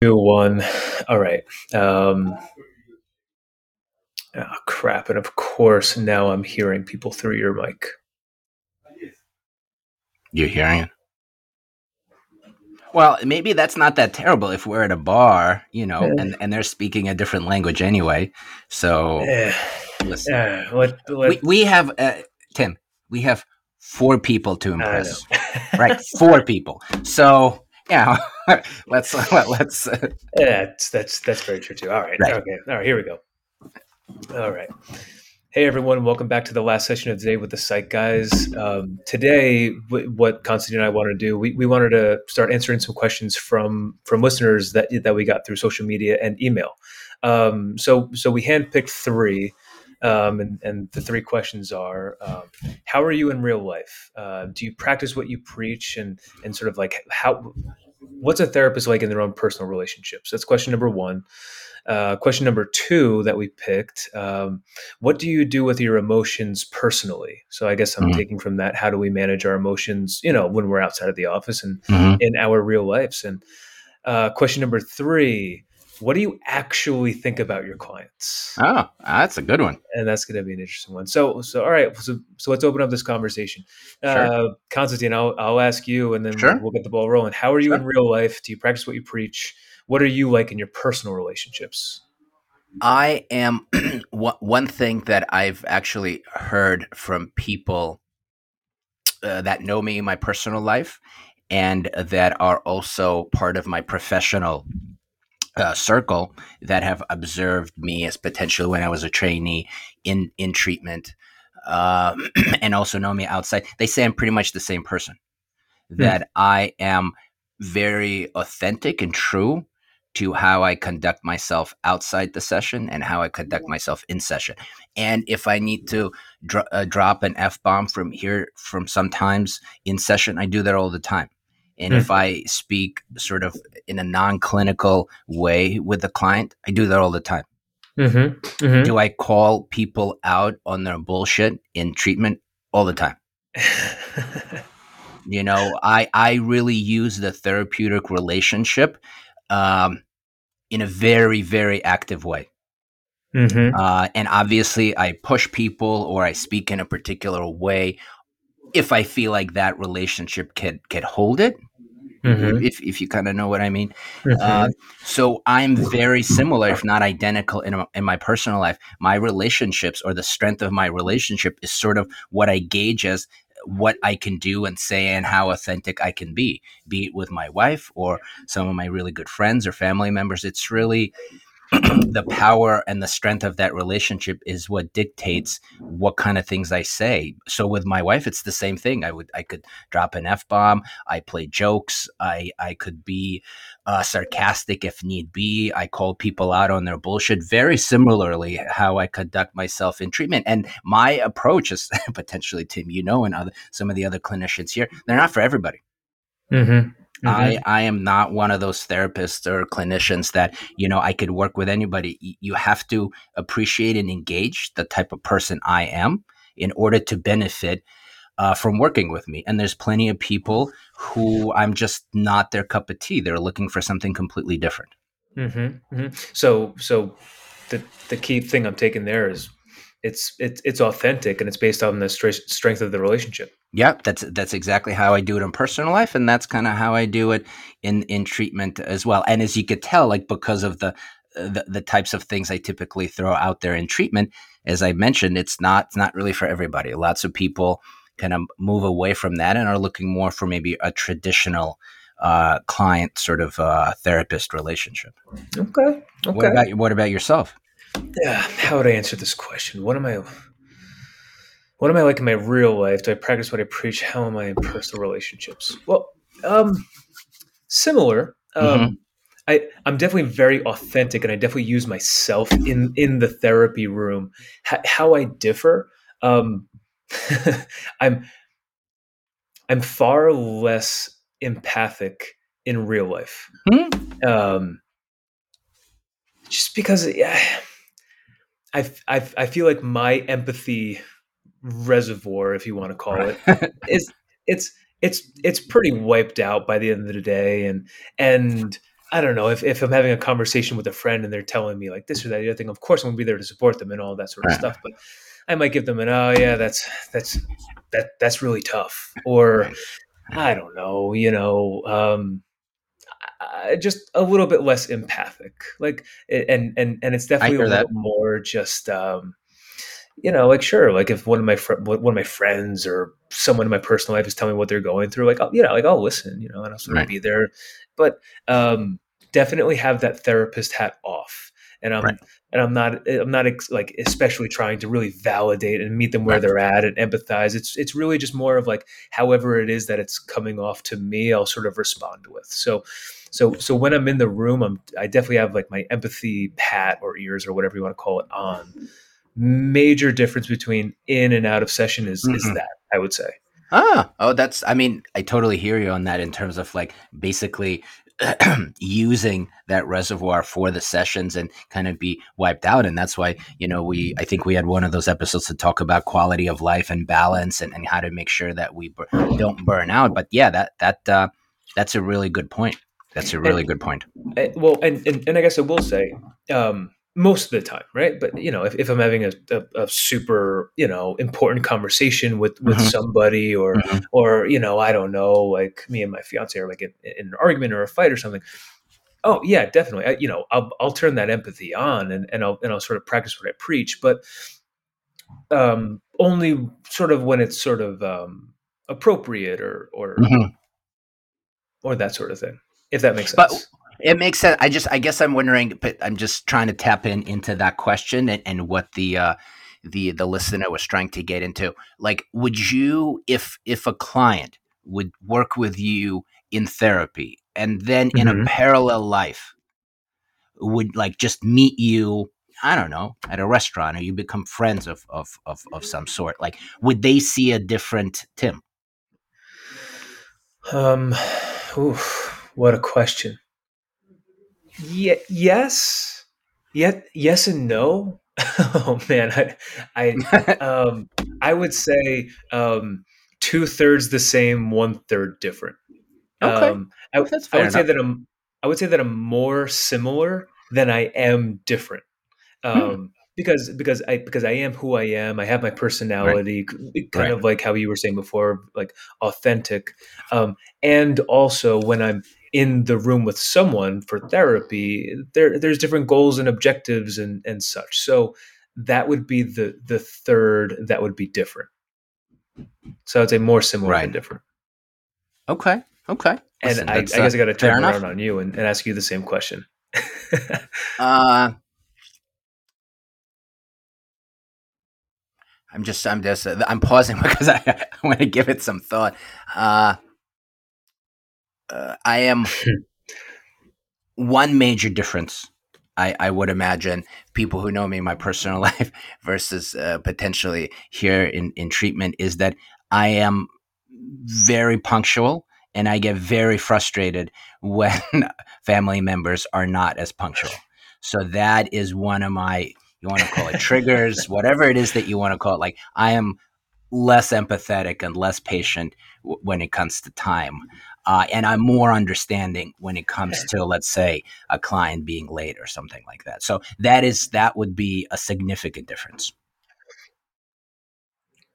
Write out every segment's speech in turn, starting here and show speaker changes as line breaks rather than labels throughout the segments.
Two, one. All right. Um, oh, crap. And of course, now I'm hearing people through your mic.
You're hearing it? Well, maybe that's not that terrible if we're at a bar, you know,
Yeah.
and, and they're speaking a different language anyway. So
Eh,
listen,
eh, let, let,
we, we have, uh, Tim, we have four people to impress, right? Four people. So, yeah, let's, let's, uh,
Yeah, that's that's that's very true too. All right.
Right.
Okay. All right. Here we go. All right. Hey everyone, welcome back to the last session of the day with the Psych Guys. Um, today, w- what Constantine and I wanted to do, we, we wanted to start answering some questions from from listeners that that we got through social media and email. Um, so so we handpicked three, um, and and the three questions are: um, How are you in real life? Uh, do you practice what you preach? And and sort of like how what's a therapist like in their own personal relationships? That's question number one. Uh, question number two that we picked um, What do you do with your emotions personally? So I guess I'm
Mhm.
taking from that how do we manage our emotions, you know, when we're outside of the office and
mhm.
in our real lives? And uh, question number three What do you actually think about your clients?
oh, that's a good one.
and that's going to be an interesting one. So, so all right, so so let's open up this conversation.
Sure.
Uh, Constantine, I'll I'll ask you, and then
Sure.
we'll get the ball rolling. How are you
Sure.
in real life? Do you practice what you preach? What are you like in your personal relationships?
I am one one thing that I've actually heard from people uh, that know me in my personal life and that are also part of my professional uh, circle that have observed me as potentially when I was a trainee in in treatment uh, and also know me outside. They say I'm pretty much the same person. That I am very authentic and true to how I conduct myself outside the session and how I conduct myself in session. And if I need to dro- uh, drop an f bomb from here, from sometimes in session, I do that all the time. And if I speak sort of in a non clinical way with the client, I do that all the time.
Mm-hmm. mm-hmm.
Do I call people out on their bullshit in treatment all the time? You know, I I really use the therapeutic relationship um, in a very very active way.
mm-hmm.
Uh, and obviously, I push people or I speak in a particular way if I feel like that relationship can can hold it.
Mhm.
If if you kind of know what I mean.
Mm-hmm.
Uh, so I'm very similar, if not identical, in, in my personal life. My relationships or the strength of my relationship is sort of what I gauge as what I can do and say and how authentic I can be, be it with my wife or some of my really good friends or family members. It's really the power and the strength of that relationship is what dictates what kind of things I say. So with my wife, it's the same thing. I would I could drop an f bomb. I play jokes. I I could be uh, sarcastic if need be. I call people out on their bullshit. Very similarly, how I conduct myself in treatment and my approach is potentially Tim, you know, and other some of the other clinicians here. They're not for everybody.
Mm-hmm.
I, I am not one of those therapists or clinicians that you know I could work with anybody. You have to appreciate and engage the type of person I am in order to benefit uh, from working with me. And there's plenty of people who I'm just not their cup of tea. They're looking for something completely different.
Mm-hmm. hmm So, so the the key thing I'm taking there is it's it's it's authentic and it's based on the stre- strength of the relationship.
Yeah, that's that's exactly how I do it in personal life, and that's kind of how I do it in in treatment as well. And as you could tell, like because of the the, the types of things I typically throw out there in treatment, as I mentioned, it's not it's not really for everybody. Lots of people kind of move away from that and are looking more for maybe a traditional uh, client sort of uh, therapist relationship.
Okay. Okay.
What about what about yourself?
Yeah, how would I answer this question? What am I? What am I like in my real life? Do I practice what I preach? How am I in personal relationships? Well, um, similar. Um,
Mhm.
I I'm definitely very authentic, and I definitely use myself in in the therapy room. H- how I differ, um, I'm I'm far less empathic in real life.
Hmm?
Um, just because, yeah, I, I I feel like my empathy reservoir, if you want to call it, is it's it's it's pretty wiped out by the end of the day, and and I don't know if, if I'm having a conversation with a friend and they're telling me like this or that other thing, of course I'm gonna be there to support them and all that sort of right. stuff. But I might give them an oh yeah, that's that's that that's really tough. Or right. I don't know, you know, um, just a little bit less empathic. Like and and and it's definitely a little more just um, you know, like sure, like if one of my fr- one of my friends or someone in my personal life is telling me what they're going through, like I'll, you know, like I'll listen, you know, and I'll sort of be there, but um, definitely have that therapist hat off, and I'm right. and I'm not I'm not ex- like especially trying to really validate and meet them where right. they're at and empathize. It's it's really just more of like however it is that it's coming off to me, I'll sort of respond with. So. So, so when I'm in the room, I'm I definitely have like my empathy hat or ears or whatever you want to call it on, major difference between in and out of session is mm-hmm. is that I would say.
Ah, oh, that's. I mean, I totally hear you on that in terms of like basically using that reservoir for the sessions and kind of be wiped out and that's why you know we i think we had one of those episodes to talk about quality of life and balance and, and how to make sure that we bur- don't burn out but yeah that that uh, that's a really good point that's a really
and,
good point
and, well and, and, and i guess i will say um, most of the time, right? But you know, if, if I'm having a, a, a, super you know important conversation with with mm-hmm. somebody, or mm-hmm. or you know, I don't know, like me and my fiance are like in, in an argument or a fight or something. Oh yeah, definitely. I, you know, I'll I'll turn that empathy on and, and I'll and I'll sort of practice what I preach, but um, only sort of when it's sort of um, appropriate or or mm-hmm. or that sort of thing. If that makes sense.
But it makes sense. I just, I guess, I'm wondering, but I'm just trying to tap in into that question and, and what the uh, the the listener was trying to get into. Like, would you, if if a client would work with you in therapy and then mm-hmm. in a mm-hmm. parallel life would like just meet you I don't know, at a restaurant or you become friends of, of, of, of some sort, like would they see a different Tim?
Um, oof, what a question. Yeah, yes, yet yes and no. oh man, I, I, um, I would say um, two thirds the same, one third different.
Okay, um,
I, I would enough. say that I'm, I would say that I'm more similar than I am different. Hmm. Um. Because because I because I am who I am. I have my personality, right. kind right. of like how you were saying before, like authentic. Um, and also when I'm in the room with someone for therapy, there there's different goals and objectives and and such. So that would be the the third that would be different. So I'd say more similar right. than different.
Okay. Okay.
And I, I, guess uh, I got to turn around on you and, and, ask you the same question.
uh, I'm just, I'm just, uh, I'm pausing because I, I want to give it some thought. Uh, uh, I am one major difference. I, I would imagine people who know me in my personal life versus uh, potentially here in, in treatment is that I am very punctual and I get very frustrated when family members are not as punctual. So that is one of my, you want to call it triggers, whatever it is that you want to call it. Like I am less empathetic and less patient w- when it comes to time. Uh, and I'm more understanding when it comes to, let's say, a client being late or something like that. So that is that would be a significant difference.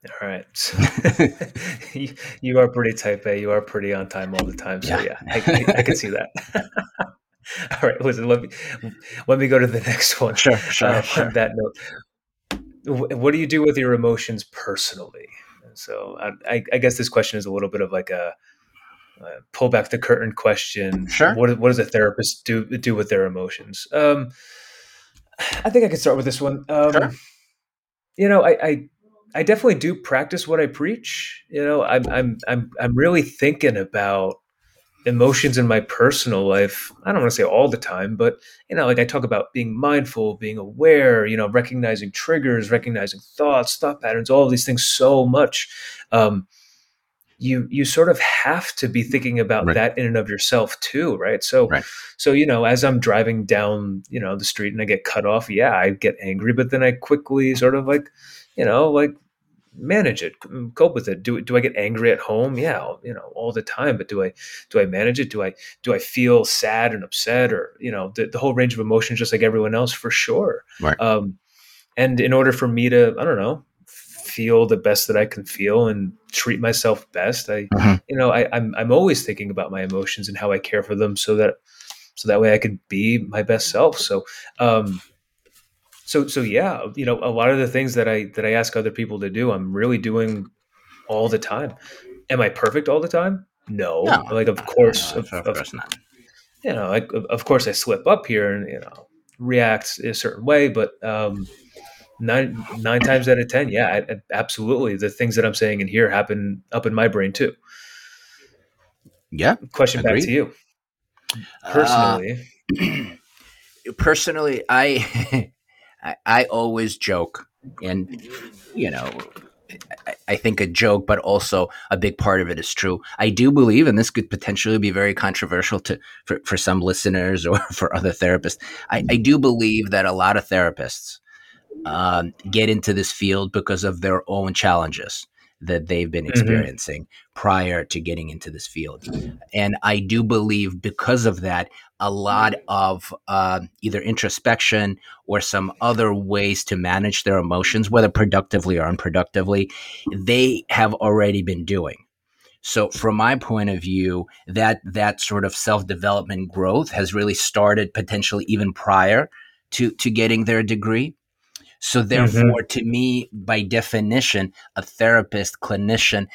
All right, you, you, are pretty type A. You are pretty on time all the time. So yeah, yeah I, I, I can see that. all right, listen. Let me let me go to the next one.
Sure, sure. Uh, sure.
On that note, what do you do with your emotions personally? So I, I guess this question is a little bit of like a pull back the curtain question.
Sure.
What, what does a therapist do do with their emotions? Um, I think I can start with this one. Um, sure. You know, I, I, I definitely do practice what I preach. You know, I'm I'm I'm I'm really thinking about emotions in my personal life. I don't want to say all the time, but you know, like I talk about being mindful, being aware. You know, recognizing triggers, recognizing thoughts, thought patterns, all of these things so much. Um, you you sort of have to be thinking about right. that in and of yourself too right so right. so you know as i'm driving down you know the street and i get cut off yeah i get angry but then i quickly sort of like you know like manage it, cope with it. Do do I get angry at home? Yeah, you know, all the time. But do I do I manage it? Do I do I feel sad and upset, or you know, the, the whole range of emotions, just like everyone else, for sure.
Right.
Um, and in order for me to, I don't know, feel the best that I can feel and treat myself best, I, mm-hmm. you know, I, I'm I'm always thinking about my emotions and how I care for them, so that so that way I could be my best self. So. Um, so so yeah you know a lot of the things that i that i ask other people to do i'm really doing all the time am i perfect all the time no, no like of course no, of, of, course not you know like of course i slip up here and you know react a certain way but um nine nine times out of ten yeah I, I, absolutely the things that i'm saying in here happen up in my brain too
yeah
question agreed. back to you personally
uh, personally i I, I always joke, and you know, I, I think a joke, but also a big part of it is true. I do believe, and this could potentially be very controversial to for, for some listeners or for other therapists. I, I do believe that a lot of therapists um, get into this field because of their own challenges that they've been mm-hmm. experiencing mm-hmm. prior to getting into this field. And I do believe because of that, a lot of uh, either introspection or some other ways to manage their emotions, whether productively or unproductively, they have already been doing. So, from my point of view, that that sort of self development growth has really started potentially even prior to to getting their degree. So mm-hmm. therefore, mm-hmm. to me, by definition, a therapist, clinician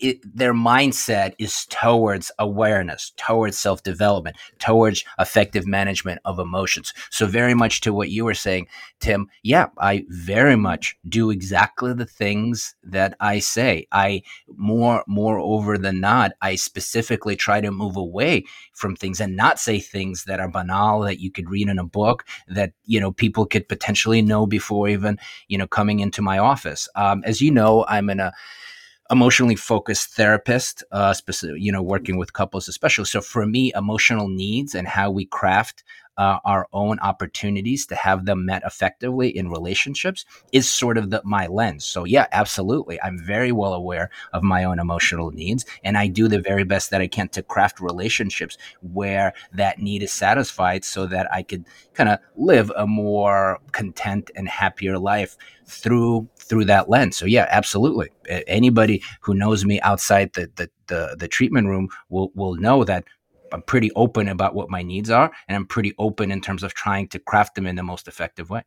it, their mindset is towards awareness, towards self development, towards effective management of emotions. So, very much to what you were saying, Tim, yeah, I very much do exactly the things that I say. I more, more over than not, I specifically try to move away from things and not say things that are banal that you could read in a book that, you know, people could potentially know before even, you know, coming into my office. Um, as you know, I'm in a, emotionally focused therapist, uh, specific, you know, working with couples especially. So for me, emotional needs and how we craft uh, our own opportunities to have them met effectively in relationships is sort of the, my lens. So yeah, absolutely. I'm very well aware of my own emotional needs and I do the very best that I can to craft relationships where that need is satisfied so that I could kind of live a more content and happier life through through that lens. So yeah, absolutely. Anybody who knows me outside the the the, the treatment room will will know that I'm pretty open about what my needs are, and I'm pretty open in terms of trying to craft them in the most effective way.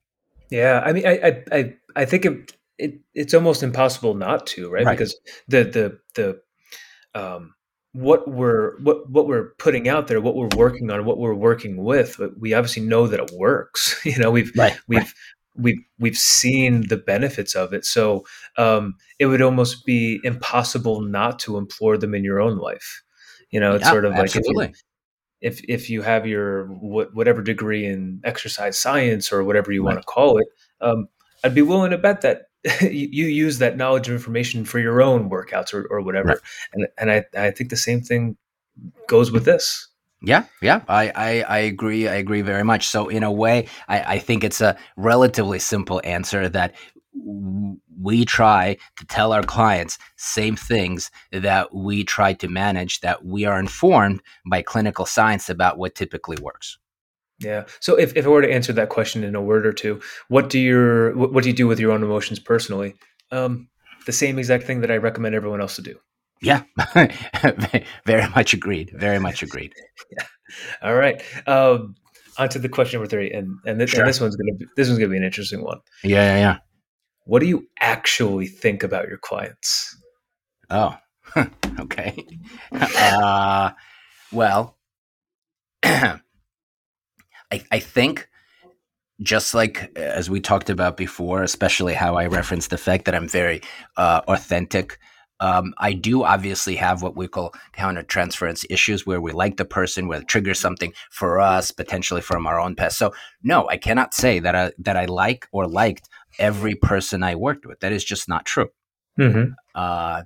Yeah, I mean, I I I think it, it it's almost impossible not to, right? right? Because the the the um what we're what what we're putting out there, what we're working on, what we're working with, we obviously know that it works. you know, we've right, we've right. we've we've seen the benefits of it. So um, it would almost be impossible not to implore them in your own life. You know, it's yeah, sort of like if you, if, if you have your whatever degree in exercise science or whatever you right. want to call it, um, I'd be willing to bet that you use that knowledge and information for your own workouts or, or whatever. Right. And and I I think the same thing goes with this.
Yeah, yeah, I, I, I, agree. I agree very much. So, in a way, I, I think it's a relatively simple answer that we try to tell our clients same things that we try to manage that we are informed by clinical science about what typically works.
Yeah. So if, if i were to answer that question in a word or two what do your what, do you do with your own emotions personally? Um, the same exact thing that i recommend everyone else to do.
Yeah. Very much agreed. Very much agreed.
Yeah. All right. Um, on to the question number three and and, th- sure. and this one's gonna be this one's gonna be an interesting one.
Yeah yeah yeah
what do you actually think about your clients?
Oh, okay. Uh, well, I, I think just like as we talked about before, especially how I referenced the fact that I'm very uh, authentic. Um, I do obviously have what we call counter transference issues where we like the person, where it triggers something for us, potentially from our own past. So, no, I cannot say that I, that I like or liked every person I worked with. That is just not true. Mm-hmm. Uh,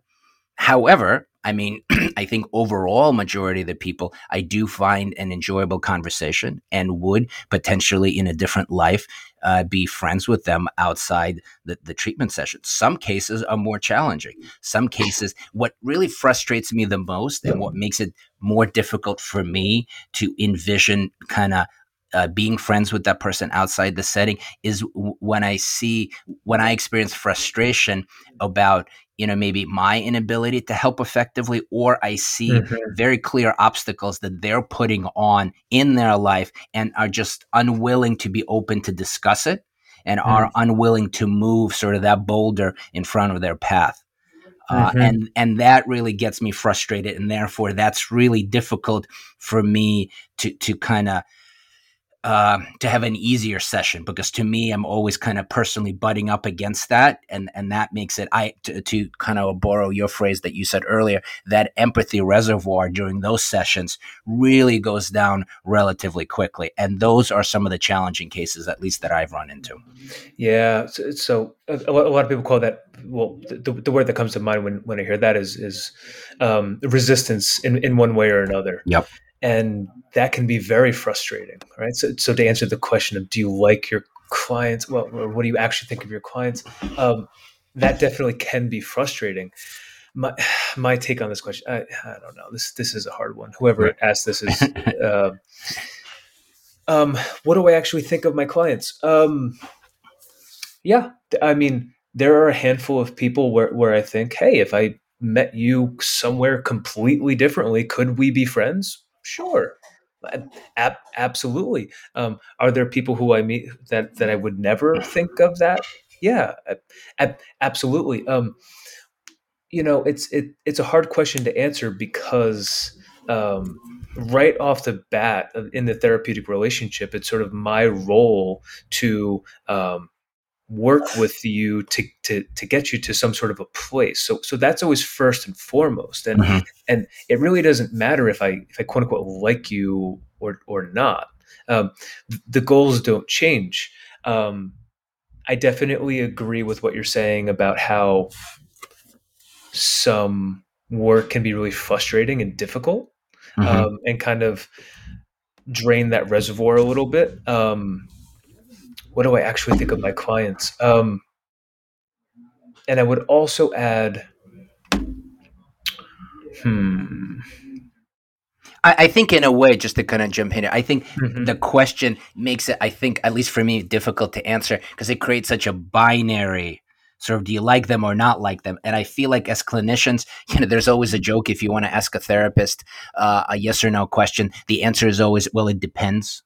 however, I mean, I think overall majority of the people, I do find an enjoyable conversation and would potentially in a different life uh, be friends with them outside the, the treatment session. Some cases are more challenging. Some cases, what really frustrates me the most and what makes it more difficult for me to envision kind of uh, being friends with that person outside the setting is w- when I see when I experience frustration about you know maybe my inability to help effectively or I see mm-hmm. very clear obstacles that they're putting on in their life and are just unwilling to be open to discuss it and mm-hmm. are unwilling to move sort of that boulder in front of their path. Uh, mm-hmm. and and that really gets me frustrated, and therefore that's really difficult for me to to kind of uh, to have an easier session because to me i'm always kind of personally butting up against that and and that makes it i to, to, kind of borrow your phrase that you said earlier that empathy reservoir during those sessions really goes down relatively quickly. And those are some of the challenging cases at least that i've run into.
Yeah so, so a, lot of people call that well the, the word that comes to mind when, when i hear that is is um, resistance in, in one way or another.
Yep
and that can be very frustrating right? So, so to answer the question of do you like your clients? Well what do you actually think of your clients? Um, that definitely can be frustrating. My my take on this question i, I don't know. This this is a hard one. Whoever right. asked this is uh, um, what do i actually think of my clients? Um, yeah i mean there are a handful of people where, where i think hey if i met you somewhere completely differently could we be friends Sure. Ab- absolutely. Um, are there people who I meet that that I would never think of that? Yeah, ab- absolutely. Um, you know, it's it it's a hard question to answer because um, right off the bat uh, in the therapeutic relationship, it's sort of my role to um, work with you to, to to get you to some sort of a place. So so that's always first and foremost. And mm-hmm. and it really doesn't matter if i if i quote unquote like you or or not. Um, the goals don't change. Um, i definitely agree with what you're saying about how some work can be really frustrating and difficult mm-hmm. um, and kind of drain that reservoir a little bit. Um, what do I actually think of my clients? Um, and I would also add, hmm.
I, I think, in a way, just to kind of jump in, I think mm-hmm. the question makes it, I think, at least for me, difficult to answer because it creates such a binary sort of do you like them or not like them and i feel like as clinicians you know there's always a joke if you want to ask a therapist uh, a yes or no question the answer is always well it depends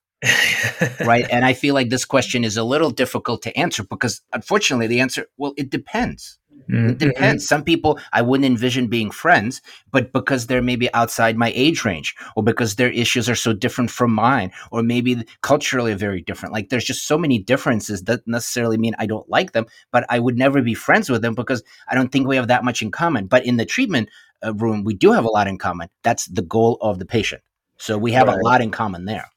right? And I feel like this question is a little difficult to answer because, unfortunately, the answer, well, it depends. Mm-hmm. It depends. Some people I wouldn't envision being friends, but because they're maybe outside my age range, or because their issues are so different from mine, or maybe culturally very different. Like there's just so many differences. Doesn't necessarily mean I don't like them, but I would never be friends with them because I don't think we have that much in common. But in the treatment uh, room, we do have a lot in common. That's the goal of the patient. So we have right. a lot in common there.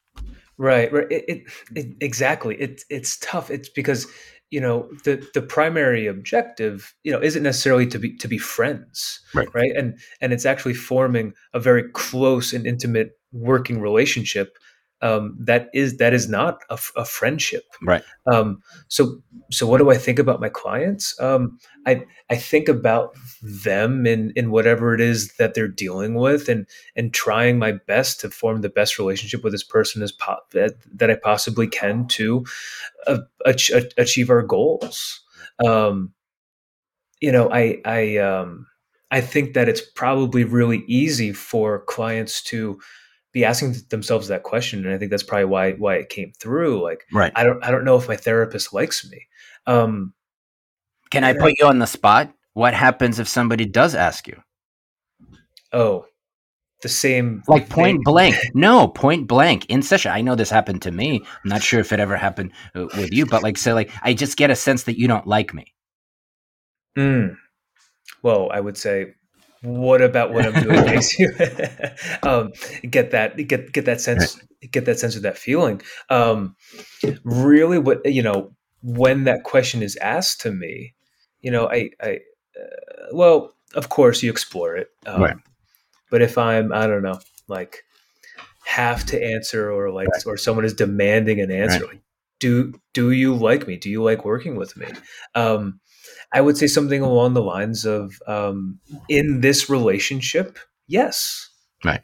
Right, right. It, it, it, exactly. It's it's tough. It's because you know the the primary objective you know isn't necessarily to be to be friends, right? Right, and and it's actually forming a very close and intimate working relationship um, that is that is not a, a friendship.
Right.
Um, so so what do i think about my clients? Um, i i think about them in in whatever it is that they're dealing with and and trying my best to form the best relationship with this person as po- that, that i possibly can to uh, ach- achieve our goals. Um, you know i i um i think that it's probably really easy for clients to be asking themselves that question and i think that's probably why why it came through like
right.
I don't i don't know if my therapist likes me. Um
can i put you on the spot? What happens if somebody does ask you?
Oh the same
like point thing. blank. No point blank. In session i know this happened to me. I'm not sure if it ever happened uh, with you but like say like i just get a sense that you don't like me.
Mm. well i would say what about what I'm doing makes you um, get that get get that sense get that sense of that feeling. Um, really, what you know when that question is asked to me, you know, I, I uh, well, of course you explore it. Um, right. But if I'm, I don't know, like have to answer or like right. or someone is demanding an answer, right. like, do do you like me? Do you like working with me? Um, I would say something along the lines of um, in this relationship, yes.
Right.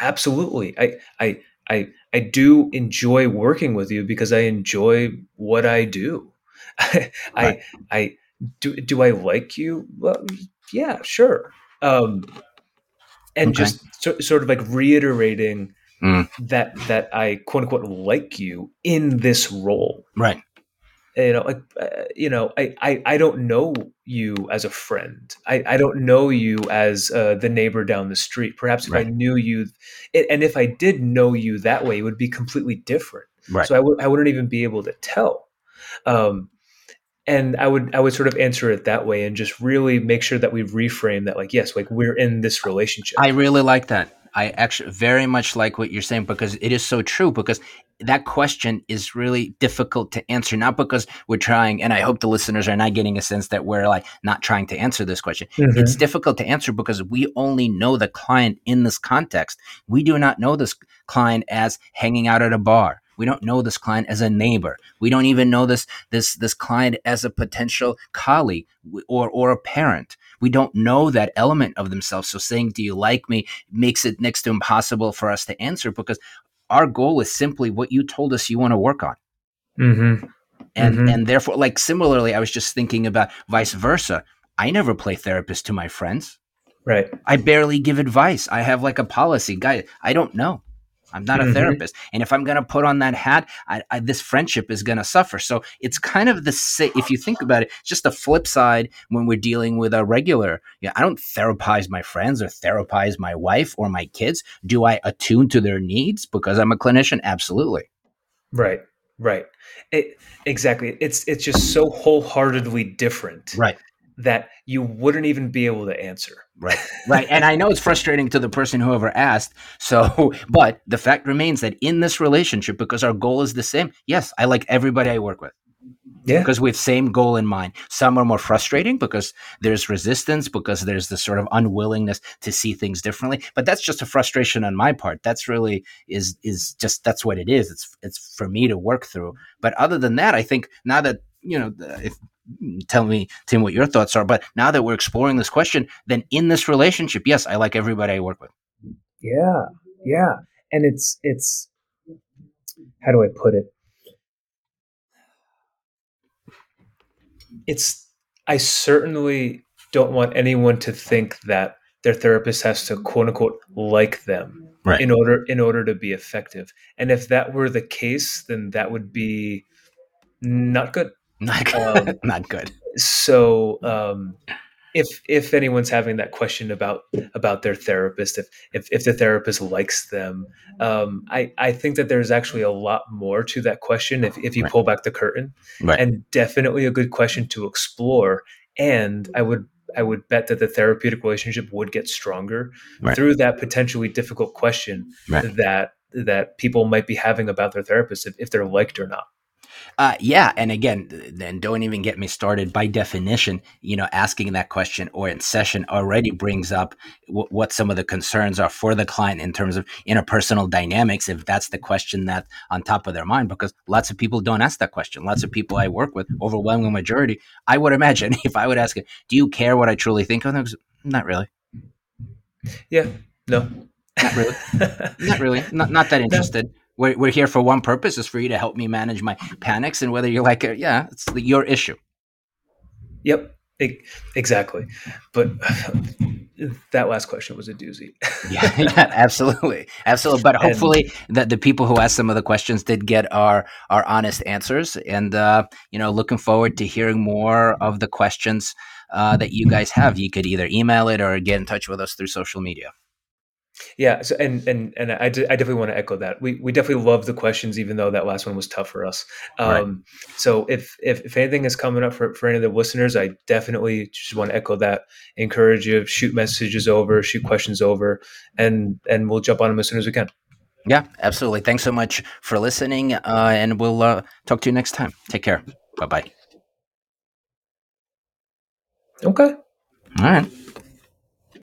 Absolutely. I I I I do enjoy working with you because I enjoy what I do. I right. I, I do do I like you? Well, yeah, sure. Um, and okay. just so, sort of like reiterating mm. that that I quote unquote like you in this role.
Right
you know like uh, you know I, I i don't know you as a friend. I i don't know you as uh, the neighbor down the street. Perhaps if right. i knew you it, and if i did know you that way it would be completely different.
Right.
so i would i wouldn't even be able to tell. Um and i would i would sort of answer it that way and just really make sure that we reframe that like yes like we're in this relationship.
i really like that I actually very much like what you're saying because it is so true. Because that question is really difficult to answer, not because we're trying, and I hope the listeners are not getting a sense that we're like not trying to answer this question. Mm-hmm. It's difficult to answer because we only know the client in this context. We do not know this client as hanging out at a bar. We don't know this client as a neighbor. We don't even know this this this client as a potential colleague or or a parent. We don't know that element of themselves. So saying, "Do you like me?" makes it next to impossible for us to answer because our goal is simply what you told us you want to work on.
Mm-hmm.
And mm-hmm. and therefore, like similarly, I was just thinking about vice versa. I never play therapist to my friends.
Right.
I barely give advice. I have like a policy, guy. I don't know. I'm not mm-hmm. a therapist. And if I'm going to put on that hat, I, I, this friendship is going to suffer. So it's kind of the. If you think about it, just the flip side when we're dealing with a regular, yeah, I don't therapize my friends or therapize my wife or my kids. Do I attune to their needs because I'm a clinician? Absolutely.
Right. Right. It, exactly. It's, it's just so wholeheartedly different.
Right
that you wouldn't even be able to answer.
Right. Right. and I know it's frustrating to the person who ever asked. So, but the fact remains that in this relationship, because our goal is the same, yes, I like everybody I work with.
Yeah.
Because we have same goal in mind. Some are more frustrating because there's resistance, because there's this sort of unwillingness to see things differently. But that's just a frustration on my part. That's really is is just that's what it is. It's it's for me to work through. But other than that, I think now that you know if tell me, Tim, what your thoughts are. But now that we're exploring this question, then in this relationship, yes, I like everybody I work with.
Yeah, yeah, and it's it's how do I put it? It's I certainly don't want anyone to think that their therapist has to quote unquote like them
right.
in order in order to be effective. And if that were the case, then that would be not good.
Not good. Um, not good.
So, um, if if anyone's having that question about about their therapist, if if, if the therapist likes them, um, I I think that there's actually a lot more to that question if if you right. pull back the curtain,
right.
and definitely a good question to explore. And I would I would bet that the therapeutic relationship would get stronger right. through that potentially difficult question that that people might be having about their therapist if, if they're liked or not.
Uh, yeah, and again, then don't even get me started. By definition, you know, asking that question or in session already brings up w- what some of the concerns are for the client in terms of interpersonal dynamics. If that's the question that on top of their mind, because lots of people don't ask that question. Lots of people I work with, overwhelming majority, I would imagine, if I would ask it, "Do you care what I truly think of them?" Not really.
Yeah. No.
Not really. not really. Not not that interested. No we're, we're here for one purpose is for you to help me manage my panics and whether you're like yeah it's the, your issue.
Yep exactly. But that last question was a doozy.
Yeah, yeah, absolutely absolutely. But hopefully and, that the people who asked some of the questions did get our our honest answers. And uh, you know looking forward to hearing more of the questions uh, that you guys have. You could either email it or get in touch with us through social media
yeah, so and and and I, d- I definitely want to echo that. We we definitely love the questions, even though that last one was tough for us. Um, right. So if, if if anything is coming up for, for any of the listeners, I definitely just want to echo that. Encourage you, shoot messages over, shoot questions over, and and we'll jump on them as soon as we can.
Yeah, absolutely. Thanks so much for listening, uh, and we'll uh, talk to you next time. Take care. Bye bye.
Okay.
All right.